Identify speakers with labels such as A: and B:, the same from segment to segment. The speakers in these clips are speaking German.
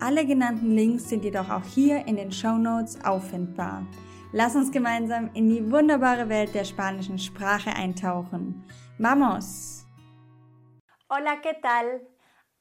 A: Alle genannten Links sind jedoch auch hier in den Show Notes auffindbar. Lass uns gemeinsam in die wunderbare Welt der spanischen Sprache eintauchen. Vamos!
B: Hola, ¿qué tal?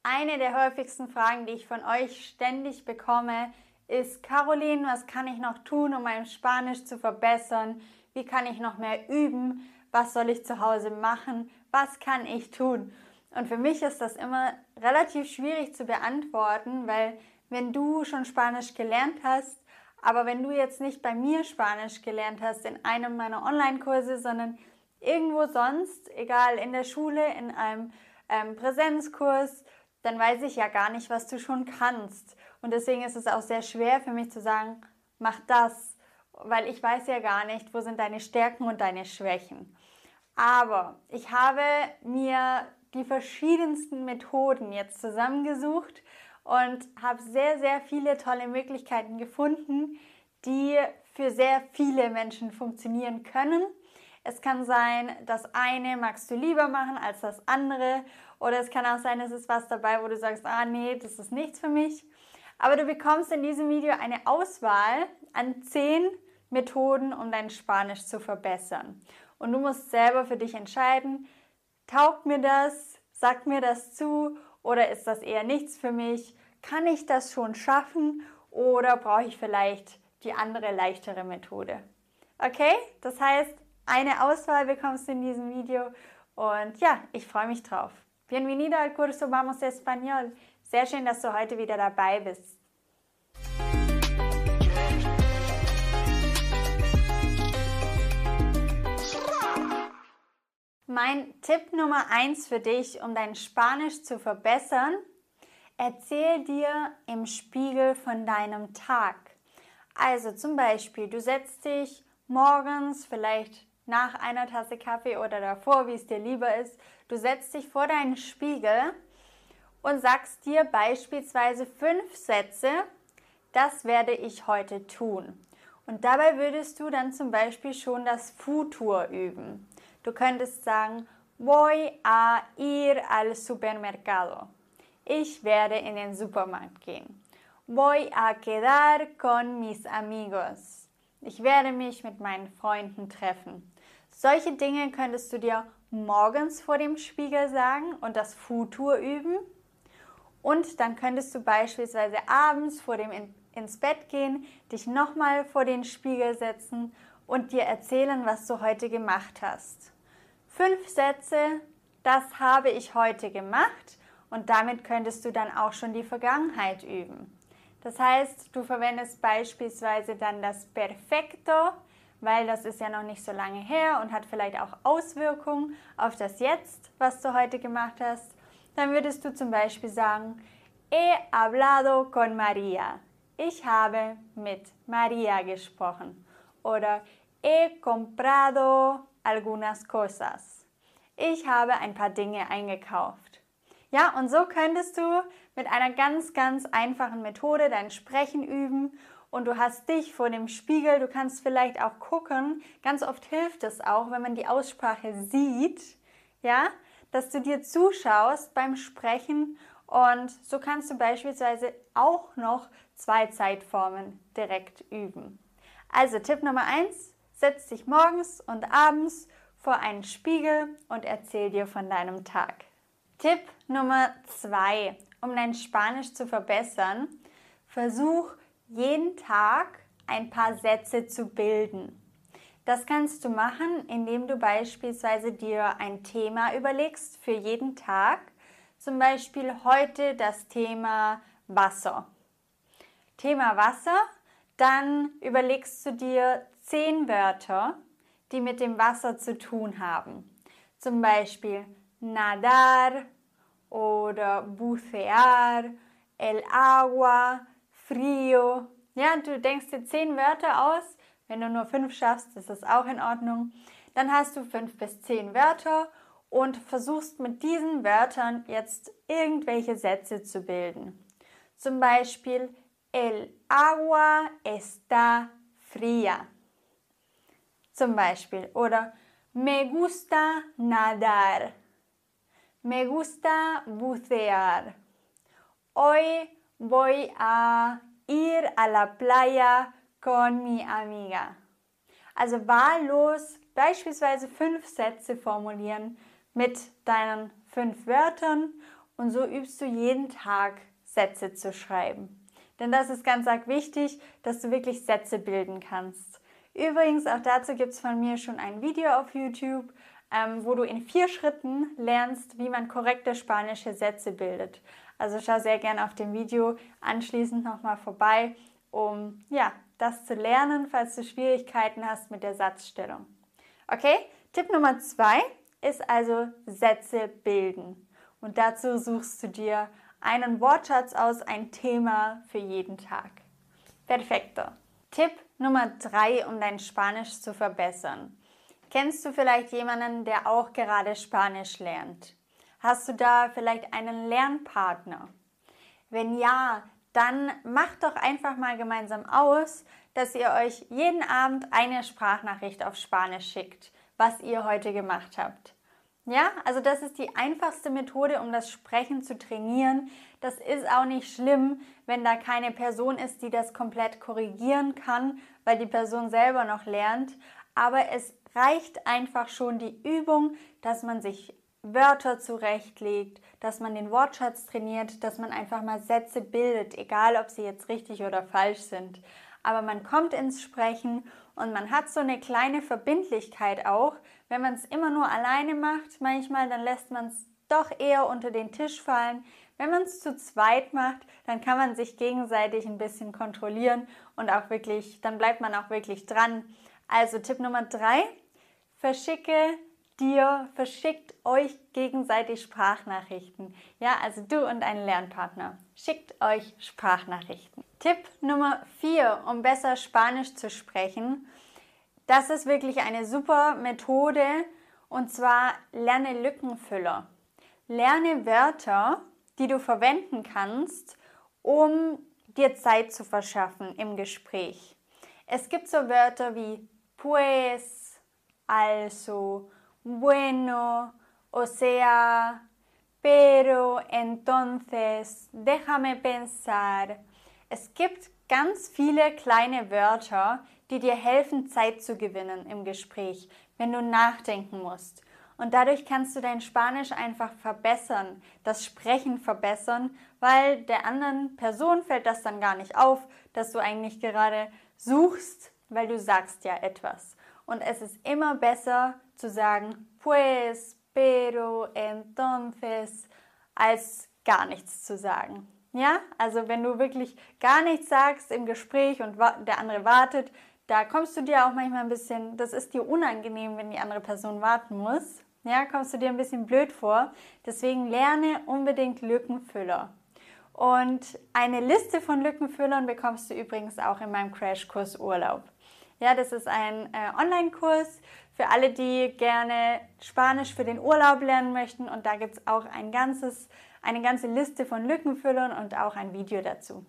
B: Eine der häufigsten Fragen, die ich von euch ständig bekomme, ist, Caroline, was kann ich noch tun, um mein Spanisch zu verbessern? Wie kann ich noch mehr üben? Was soll ich zu Hause machen? Was kann ich tun? Und für mich ist das immer relativ schwierig zu beantworten, weil wenn du schon Spanisch gelernt hast, aber wenn du jetzt nicht bei mir Spanisch gelernt hast in einem meiner Online-Kurse, sondern irgendwo sonst, egal in der Schule, in einem ähm, Präsenzkurs, dann weiß ich ja gar nicht, was du schon kannst. Und deswegen ist es auch sehr schwer für mich zu sagen, mach das, weil ich weiß ja gar nicht, wo sind deine Stärken und deine Schwächen. Aber ich habe mir die verschiedensten Methoden jetzt zusammengesucht und habe sehr, sehr viele tolle Möglichkeiten gefunden, die für sehr viele Menschen funktionieren können. Es kann sein, das eine magst du lieber machen als das andere oder es kann auch sein, es ist was dabei, wo du sagst, ah nee, das ist nichts für mich. Aber du bekommst in diesem Video eine Auswahl an zehn Methoden, um dein Spanisch zu verbessern. Und du musst selber für dich entscheiden, Taugt mir das? Sagt mir das zu? Oder ist das eher nichts für mich? Kann ich das schon schaffen? Oder brauche ich vielleicht die andere, leichtere Methode? Okay? Das heißt, eine Auswahl bekommst du in diesem Video. Und ja, ich freue mich drauf. Bienvenido al curso Vamos Español. Sehr schön, dass du heute wieder dabei bist. Mein Tipp Nummer eins für dich, um dein Spanisch zu verbessern, erzähl dir im Spiegel von deinem Tag. Also zum Beispiel, du setzt dich morgens, vielleicht nach einer Tasse Kaffee oder davor, wie es dir lieber ist, du setzt dich vor deinen Spiegel und sagst dir beispielsweise fünf Sätze, das werde ich heute tun. Und dabei würdest du dann zum Beispiel schon das Futur üben. Du könntest sagen, voy a ir al supermercado. Ich werde in den Supermarkt gehen. Voy a quedar con mis amigos. Ich werde mich mit meinen Freunden treffen. Solche Dinge könntest du dir morgens vor dem Spiegel sagen und das Futur üben. Und dann könntest du beispielsweise abends vor dem in, ins Bett gehen, dich nochmal vor den Spiegel setzen und dir erzählen, was du heute gemacht hast. Fünf Sätze, das habe ich heute gemacht und damit könntest du dann auch schon die Vergangenheit üben. Das heißt, du verwendest beispielsweise dann das Perfecto, weil das ist ja noch nicht so lange her und hat vielleicht auch Auswirkungen auf das Jetzt, was du heute gemacht hast. Dann würdest du zum Beispiel sagen, he hablado con María. Ich habe mit Maria gesprochen. Oder he comprado algunas cosas. Ich habe ein paar Dinge eingekauft. Ja, und so könntest du mit einer ganz, ganz einfachen Methode dein Sprechen üben und du hast dich vor dem Spiegel, du kannst vielleicht auch gucken, ganz oft hilft es auch, wenn man die Aussprache sieht, ja, dass du dir zuschaust beim Sprechen und so kannst du beispielsweise auch noch zwei Zeitformen direkt üben. Also Tipp Nummer eins: setz dich morgens und abends vor einen Spiegel und erzähl dir von deinem Tag. Tipp Nummer zwei, um dein Spanisch zu verbessern, versuch jeden Tag ein paar Sätze zu bilden. Das kannst du machen, indem du beispielsweise dir ein Thema überlegst für jeden Tag. Zum Beispiel heute das Thema Wasser. Thema Wasser, dann überlegst du dir zehn Wörter, die mit dem Wasser zu tun haben. Zum Beispiel nadar oder bucear, el agua, frío. Ja, du denkst dir zehn Wörter aus. Wenn du nur fünf schaffst, ist das auch in Ordnung. Dann hast du fünf bis zehn Wörter und versuchst mit diesen Wörtern jetzt irgendwelche Sätze zu bilden. Zum Beispiel, el agua está fría. Zum Beispiel. Oder me gusta nadar. Me gusta bucear. Hoy voy a ir a la playa con mi amiga. Also wahllos beispielsweise fünf Sätze formulieren mit deinen fünf Wörtern und so übst du jeden Tag Sätze zu schreiben. Denn das ist ganz arg wichtig, dass du wirklich Sätze bilden kannst. Übrigens, auch dazu gibt es von mir schon ein Video auf YouTube, ähm, wo du in vier Schritten lernst, wie man korrekte spanische Sätze bildet. Also schau sehr gerne auf dem Video anschließend nochmal vorbei, um ja, das zu lernen, falls du Schwierigkeiten hast mit der Satzstellung. Okay, Tipp Nummer zwei ist also Sätze bilden. Und dazu suchst du dir einen Wortschatz aus, ein Thema für jeden Tag. Perfekto. Tipp Nummer drei, um dein Spanisch zu verbessern. Kennst du vielleicht jemanden, der auch gerade Spanisch lernt? Hast du da vielleicht einen Lernpartner? Wenn ja, dann macht doch einfach mal gemeinsam aus, dass ihr euch jeden Abend eine Sprachnachricht auf Spanisch schickt, was ihr heute gemacht habt. Ja, also das ist die einfachste Methode, um das Sprechen zu trainieren. Das ist auch nicht schlimm, wenn da keine Person ist, die das komplett korrigieren kann, weil die Person selber noch lernt. Aber es reicht einfach schon die Übung, dass man sich Wörter zurechtlegt, dass man den Wortschatz trainiert, dass man einfach mal Sätze bildet, egal ob sie jetzt richtig oder falsch sind. Aber man kommt ins Sprechen und man hat so eine kleine Verbindlichkeit auch. Wenn man es immer nur alleine macht, manchmal, dann lässt man es doch eher unter den Tisch fallen. Wenn man es zu zweit macht, dann kann man sich gegenseitig ein bisschen kontrollieren und auch wirklich, dann bleibt man auch wirklich dran. Also Tipp Nummer drei, verschicke dir, verschickt euch gegenseitig Sprachnachrichten. Ja, also du und ein Lernpartner. Schickt euch Sprachnachrichten. Tipp Nummer 4, um besser Spanisch zu sprechen. Das ist wirklich eine super Methode und zwar lerne Lückenfüller. Lerne Wörter, die du verwenden kannst, um dir Zeit zu verschaffen im Gespräch. Es gibt so Wörter wie pues, also, bueno, o sea, pero, entonces, déjame pensar. Es gibt ganz viele kleine Wörter, die dir helfen, Zeit zu gewinnen im Gespräch, wenn du nachdenken musst. Und dadurch kannst du dein Spanisch einfach verbessern, das Sprechen verbessern, weil der anderen Person fällt das dann gar nicht auf, dass du eigentlich gerade suchst, weil du sagst ja etwas. Und es ist immer besser zu sagen, pues, pero, entonces, als gar nichts zu sagen. Ja, also wenn du wirklich gar nichts sagst im Gespräch und der andere wartet, da kommst du dir auch manchmal ein bisschen, das ist dir unangenehm, wenn die andere Person warten muss. Ja, kommst du dir ein bisschen blöd vor. Deswegen lerne unbedingt Lückenfüller. Und eine Liste von Lückenfüllern bekommst du übrigens auch in meinem Crashkurs Urlaub. Ja, das ist ein äh, Online-Kurs für alle, die gerne Spanisch für den Urlaub lernen möchten. Und da gibt es auch ein ganzes, eine ganze Liste von Lückenfüllern und auch ein Video dazu.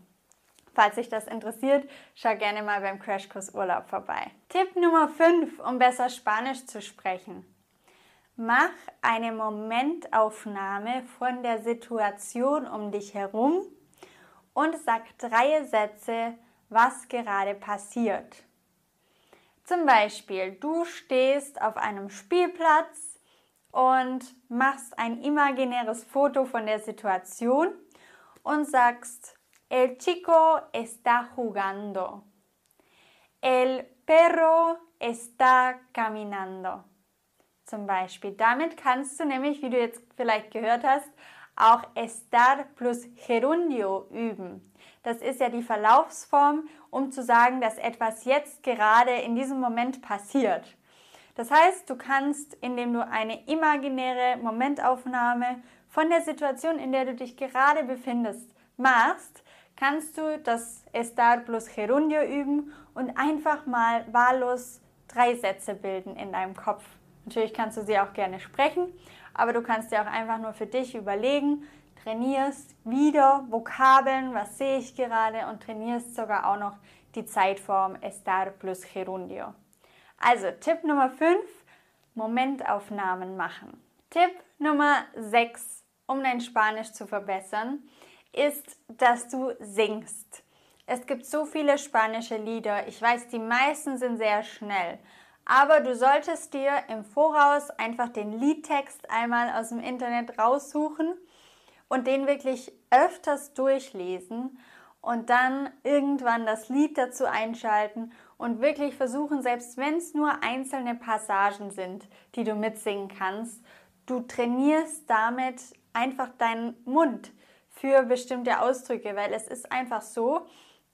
B: Falls dich das interessiert, schau gerne mal beim Crashkurs Urlaub vorbei. Tipp Nummer 5, um besser Spanisch zu sprechen. Mach eine Momentaufnahme von der Situation um dich herum und sag drei Sätze, was gerade passiert. Zum Beispiel, du stehst auf einem Spielplatz und machst ein imaginäres Foto von der Situation und sagst, el chico está jugando. El perro está caminando. Zum Beispiel. Damit kannst du nämlich, wie du jetzt vielleicht gehört hast, auch estar plus gerundio üben. Das ist ja die Verlaufsform, um zu sagen, dass etwas jetzt gerade in diesem Moment passiert. Das heißt, du kannst, indem du eine imaginäre Momentaufnahme von der Situation, in der du dich gerade befindest, machst, kannst du das Estar plus Gerundio üben und einfach mal wahllos drei Sätze bilden in deinem Kopf. Natürlich kannst du sie auch gerne sprechen, aber du kannst dir auch einfach nur für dich überlegen, trainierst wieder Vokabeln, was sehe ich gerade und trainierst sogar auch noch die Zeitform Estar plus Gerundio. Also Tipp Nummer 5, Momentaufnahmen machen. Tipp Nummer 6, um dein Spanisch zu verbessern, ist, dass du singst. Es gibt so viele spanische Lieder. Ich weiß, die meisten sind sehr schnell. Aber du solltest dir im Voraus einfach den Liedtext einmal aus dem Internet raussuchen und den wirklich öfters durchlesen und dann irgendwann das Lied dazu einschalten und wirklich versuchen, selbst wenn es nur einzelne Passagen sind, die du mitsingen kannst, du trainierst damit einfach deinen Mund für bestimmte Ausdrücke, weil es ist einfach so,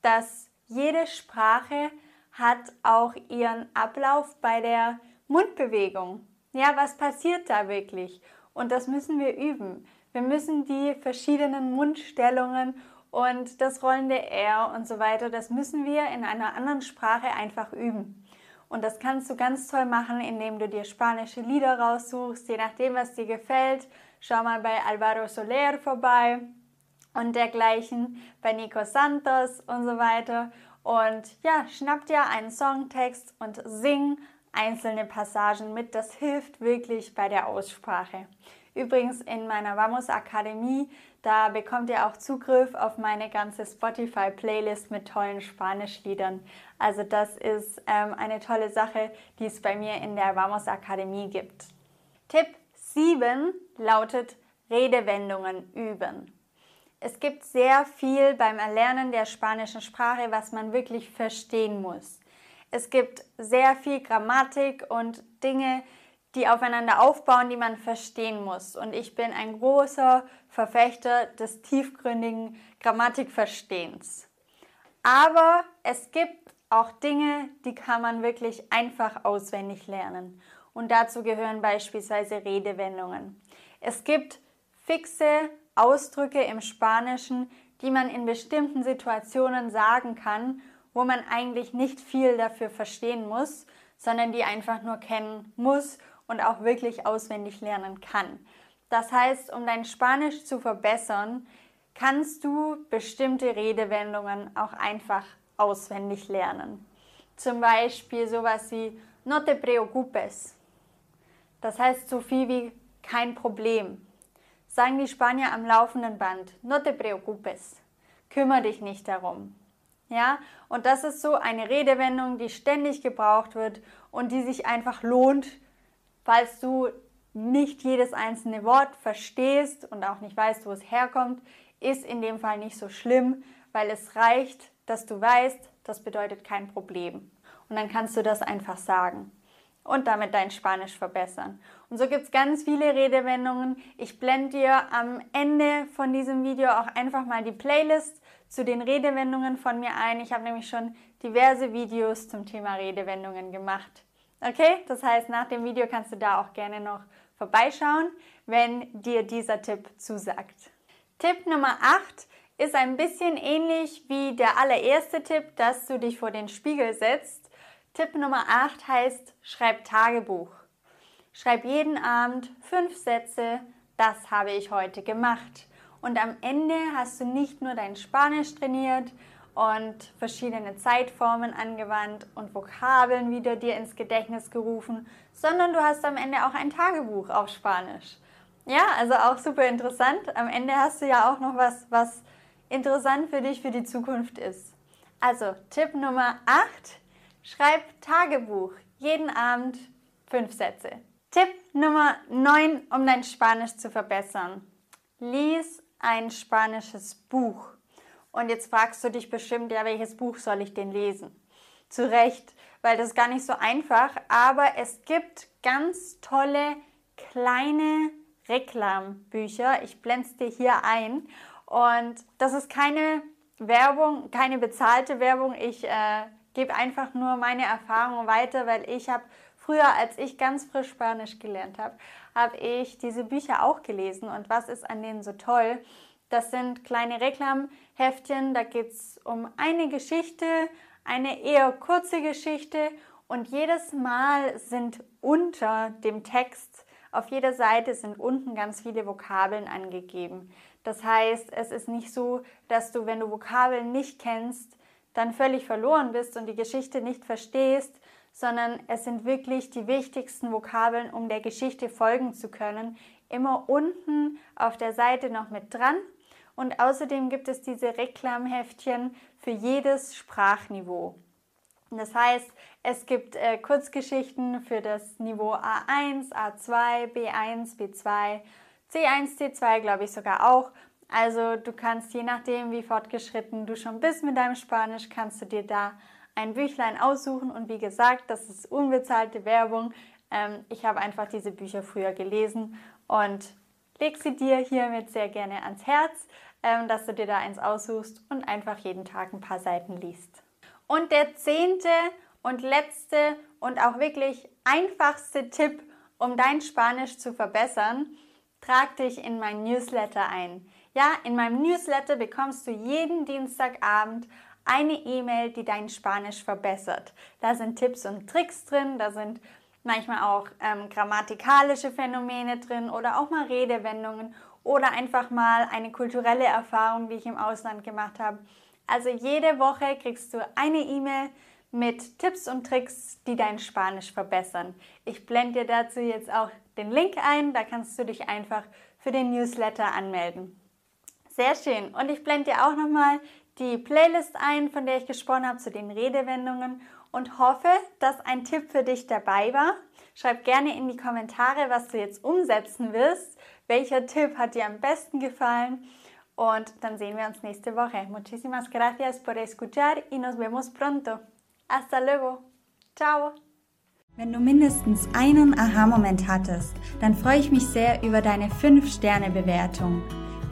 B: dass jede Sprache hat auch ihren Ablauf bei der Mundbewegung. Ja, was passiert da wirklich? Und das müssen wir üben. Wir müssen die verschiedenen Mundstellungen und das rollende R und so weiter, das müssen wir in einer anderen Sprache einfach üben. Und das kannst du ganz toll machen, indem du dir spanische Lieder raussuchst, je nachdem, was dir gefällt. Schau mal bei Alvaro Soler vorbei und dergleichen, bei Nico Santos und so weiter. Und ja, schnapp dir einen Songtext und sing einzelne Passagen mit. Das hilft wirklich bei der Aussprache. Übrigens in meiner Vamos Akademie, da bekommt ihr auch Zugriff auf meine ganze Spotify-Playlist mit tollen Spanischliedern. Also das ist ähm, eine tolle Sache, die es bei mir in der Vamos Akademie gibt. Tipp 7 lautet Redewendungen üben. Es gibt sehr viel beim Erlernen der spanischen Sprache, was man wirklich verstehen muss. Es gibt sehr viel Grammatik und Dinge, die aufeinander aufbauen, die man verstehen muss. Und ich bin ein großer Verfechter des tiefgründigen Grammatikverstehens. Aber es gibt auch Dinge, die kann man wirklich einfach auswendig lernen. Und dazu gehören beispielsweise Redewendungen. Es gibt fixe Ausdrücke im Spanischen, die man in bestimmten Situationen sagen kann, wo man eigentlich nicht viel dafür verstehen muss, sondern die einfach nur kennen muss und auch wirklich auswendig lernen kann. Das heißt, um dein Spanisch zu verbessern, kannst du bestimmte Redewendungen auch einfach auswendig lernen. Zum Beispiel sowas wie no te preocupes. Das heißt so viel wie kein Problem sagen die Spanier am laufenden Band, no te preocupes, kümmere dich nicht darum. Ja, und das ist so eine Redewendung, die ständig gebraucht wird und die sich einfach lohnt, falls du nicht jedes einzelne Wort verstehst und auch nicht weißt, wo es herkommt, ist in dem Fall nicht so schlimm, weil es reicht, dass du weißt, das bedeutet kein Problem. Und dann kannst du das einfach sagen und damit dein Spanisch verbessern. Und so gibt es ganz viele Redewendungen. Ich blende dir am Ende von diesem Video auch einfach mal die Playlist zu den Redewendungen von mir ein. Ich habe nämlich schon diverse Videos zum Thema Redewendungen gemacht. Okay, das heißt, nach dem Video kannst du da auch gerne noch vorbeischauen, wenn dir dieser Tipp zusagt. Tipp Nummer 8 ist ein bisschen ähnlich wie der allererste Tipp, dass du dich vor den Spiegel setzt Tipp Nummer 8 heißt, schreib Tagebuch. Schreib jeden Abend fünf Sätze, das habe ich heute gemacht. Und am Ende hast du nicht nur dein Spanisch trainiert und verschiedene Zeitformen angewandt und Vokabeln wieder dir ins Gedächtnis gerufen, sondern du hast am Ende auch ein Tagebuch auf Spanisch. Ja, also auch super interessant. Am Ende hast du ja auch noch was, was interessant für dich für die Zukunft ist. Also Tipp Nummer 8, Schreib Tagebuch. Jeden Abend fünf Sätze. Tipp Nummer 9, um dein Spanisch zu verbessern. Lies ein spanisches Buch. Und jetzt fragst du dich bestimmt, ja, welches Buch soll ich denn lesen? Zu Recht, weil das ist gar nicht so einfach, aber es gibt ganz tolle kleine Reklambücher. Ich blende es dir hier ein. Und das ist keine Werbung, keine bezahlte Werbung. Ich äh, gebe einfach nur meine Erfahrungen weiter, weil ich habe früher, als ich ganz frisch Spanisch gelernt habe, habe ich diese Bücher auch gelesen. Und was ist an denen so toll? Das sind kleine Reklamheftchen, da geht es um eine Geschichte, eine eher kurze Geschichte und jedes Mal sind unter dem Text, auf jeder Seite sind unten ganz viele Vokabeln angegeben. Das heißt, es ist nicht so, dass du, wenn du Vokabeln nicht kennst, dann völlig verloren bist und die Geschichte nicht verstehst, sondern es sind wirklich die wichtigsten Vokabeln, um der Geschichte folgen zu können, immer unten auf der Seite noch mit dran. Und außerdem gibt es diese Reklamheftchen für jedes Sprachniveau. Das heißt, es gibt äh, Kurzgeschichten für das Niveau A1, A2, B1, B2, C1, C2 glaube ich sogar auch. Also du kannst je nachdem, wie fortgeschritten du schon bist mit deinem Spanisch, kannst du dir da ein Büchlein aussuchen. Und wie gesagt, das ist unbezahlte Werbung. Ähm, ich habe einfach diese Bücher früher gelesen und leg sie dir hiermit sehr gerne ans Herz, ähm, dass du dir da eins aussuchst und einfach jeden Tag ein paar Seiten liest. Und der zehnte und letzte und auch wirklich einfachste Tipp, um dein Spanisch zu verbessern, trag dich in mein Newsletter ein. Ja, in meinem Newsletter bekommst du jeden Dienstagabend eine E-Mail, die dein Spanisch verbessert. Da sind Tipps und Tricks drin, da sind manchmal auch ähm, grammatikalische Phänomene drin oder auch mal Redewendungen oder einfach mal eine kulturelle Erfahrung, die ich im Ausland gemacht habe. Also jede Woche kriegst du eine E-Mail mit Tipps und Tricks, die dein Spanisch verbessern. Ich blende dir dazu jetzt auch den Link ein, da kannst du dich einfach für den Newsletter anmelden. Sehr schön. Und ich blende dir auch nochmal die Playlist ein, von der ich gesprochen habe, zu den Redewendungen und hoffe, dass ein Tipp für dich dabei war. Schreib gerne in die Kommentare, was du jetzt umsetzen wirst. Welcher Tipp hat dir am besten gefallen? Und dann sehen wir uns nächste Woche. Muchísimas gracias por escuchar y nos vemos pronto. Hasta luego. Ciao.
A: Wenn du mindestens einen Aha-Moment hattest, dann freue ich mich sehr über deine 5-Sterne-Bewertung.